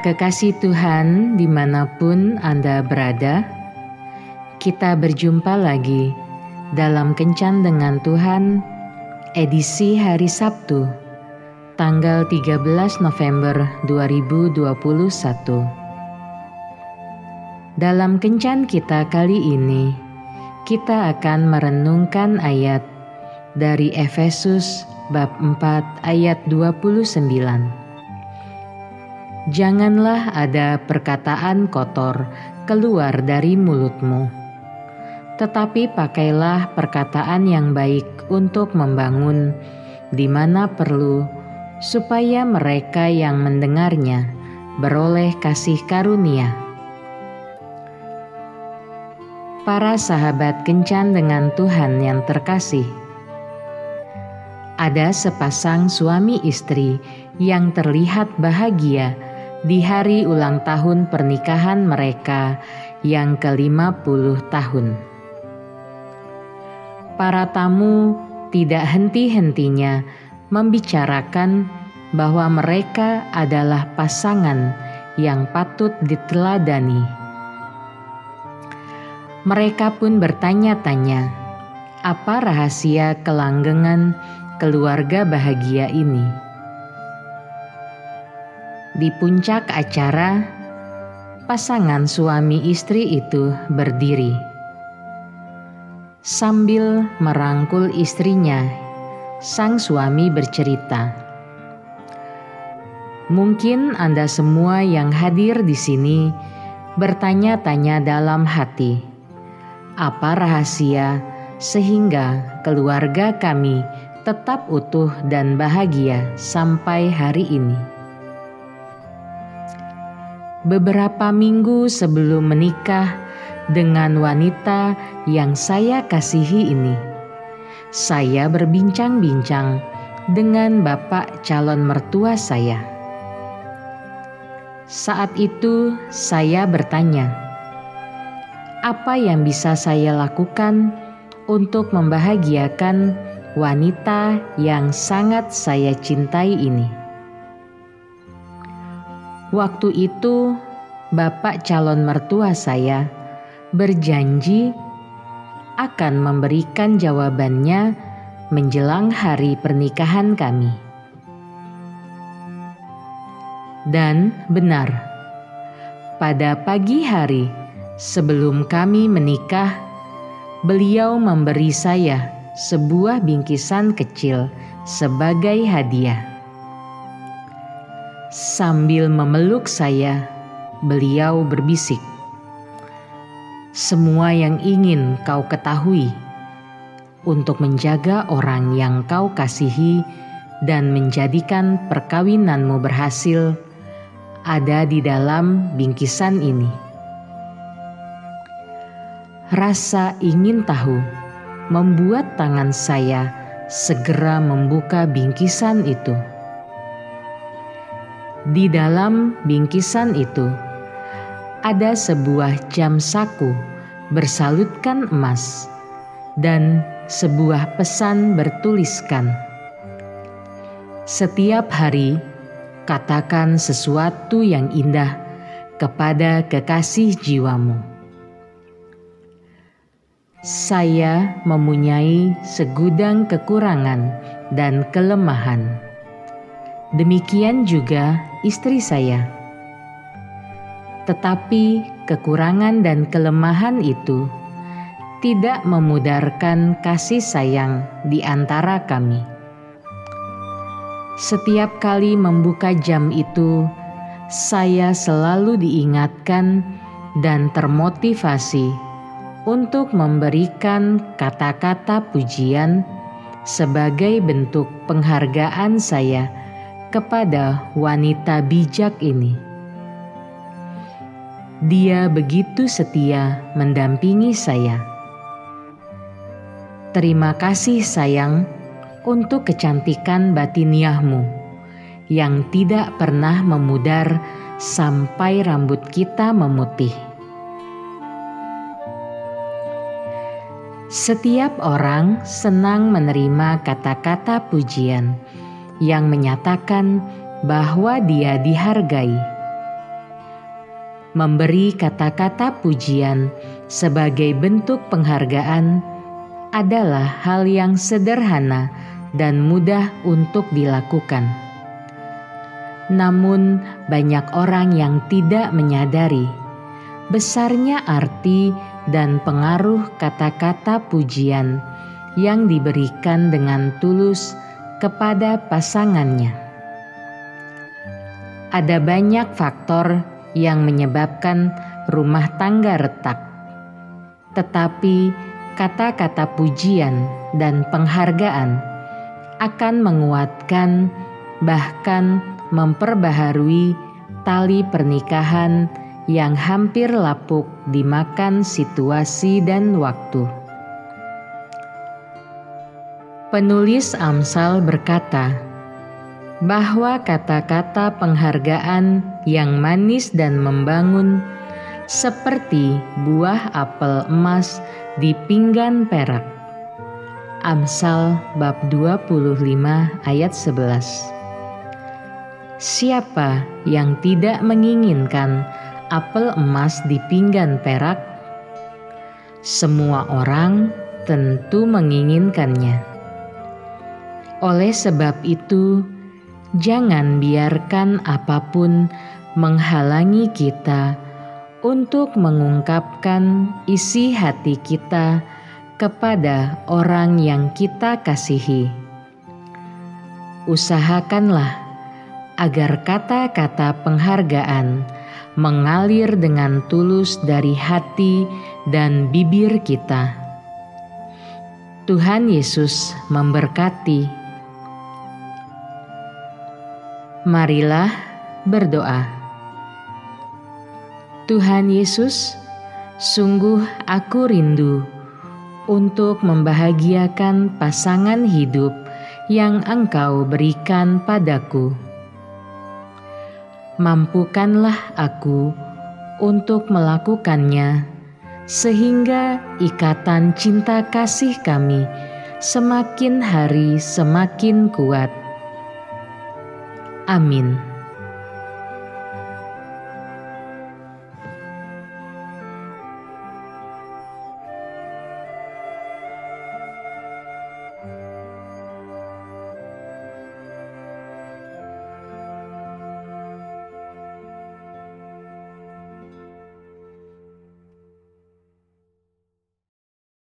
Kekasih Tuhan, di mana pun Anda berada, kita berjumpa lagi dalam Kencan dengan Tuhan, edisi hari Sabtu, tanggal 13 November 2021. Dalam Kencan kita kali ini, kita akan merenungkan ayat dari Efesus bab 4 ayat 29 Janganlah ada perkataan kotor keluar dari mulutmu, tetapi pakailah perkataan yang baik untuk membangun di mana perlu, supaya mereka yang mendengarnya beroleh kasih karunia. Para sahabat kencan dengan Tuhan yang terkasih, ada sepasang suami istri yang terlihat bahagia di hari ulang tahun pernikahan mereka yang ke-50 tahun. Para tamu tidak henti-hentinya membicarakan bahwa mereka adalah pasangan yang patut diteladani. Mereka pun bertanya-tanya, apa rahasia kelanggengan keluarga bahagia ini? Di puncak acara, pasangan suami istri itu berdiri sambil merangkul istrinya. Sang suami bercerita, "Mungkin Anda semua yang hadir di sini bertanya-tanya dalam hati, apa rahasia sehingga keluarga kami tetap utuh dan bahagia sampai hari ini?" Beberapa minggu sebelum menikah dengan wanita yang saya kasihi ini. Saya berbincang-bincang dengan bapak calon mertua saya. Saat itu saya bertanya, apa yang bisa saya lakukan untuk membahagiakan wanita yang sangat saya cintai ini? Waktu itu, bapak calon mertua saya berjanji akan memberikan jawabannya menjelang hari pernikahan kami. Dan benar, pada pagi hari sebelum kami menikah, beliau memberi saya sebuah bingkisan kecil sebagai hadiah. Sambil memeluk saya, beliau berbisik, "Semua yang ingin kau ketahui untuk menjaga orang yang kau kasihi dan menjadikan perkawinanmu berhasil ada di dalam bingkisan ini." Rasa ingin tahu membuat tangan saya segera membuka bingkisan itu. Di dalam bingkisan itu ada sebuah jam saku bersalutkan emas dan sebuah pesan bertuliskan: "Setiap hari katakan sesuatu yang indah kepada kekasih jiwamu." Saya mempunyai segudang kekurangan dan kelemahan. Demikian juga istri saya. Tetapi kekurangan dan kelemahan itu tidak memudarkan kasih sayang di antara kami. Setiap kali membuka jam itu, saya selalu diingatkan dan termotivasi untuk memberikan kata-kata pujian sebagai bentuk penghargaan saya kepada wanita bijak ini. Dia begitu setia mendampingi saya. Terima kasih sayang untuk kecantikan batiniahmu yang tidak pernah memudar sampai rambut kita memutih. Setiap orang senang menerima kata-kata pujian yang menyatakan bahwa dia dihargai. memberi kata-kata pujian sebagai bentuk penghargaan adalah hal yang sederhana dan mudah untuk dilakukan. Namun, banyak orang yang tidak menyadari besarnya arti dan pengaruh kata-kata pujian yang diberikan dengan tulus kepada pasangannya. Ada banyak faktor yang menyebabkan rumah tangga retak, tetapi kata-kata pujian dan penghargaan akan menguatkan, bahkan memperbaharui tali pernikahan yang hampir lapuk dimakan situasi dan waktu. Penulis Amsal berkata bahwa kata-kata penghargaan yang manis dan membangun seperti buah apel emas di pinggan perak. Amsal bab 25 ayat 11 Siapa yang tidak menginginkan apel emas di pinggan perak, semua orang tentu menginginkannya. Oleh sebab itu, jangan biarkan apa pun menghalangi kita untuk mengungkapkan isi hati kita kepada orang yang kita kasihi. Usahakanlah agar kata-kata penghargaan mengalir dengan tulus dari hati dan bibir kita. Tuhan Yesus memberkati. Marilah berdoa. Tuhan Yesus, sungguh aku rindu untuk membahagiakan pasangan hidup yang Engkau berikan padaku mampukanlah aku untuk melakukannya, sehingga ikatan cinta kasih kami semakin hari semakin kuat. Amin.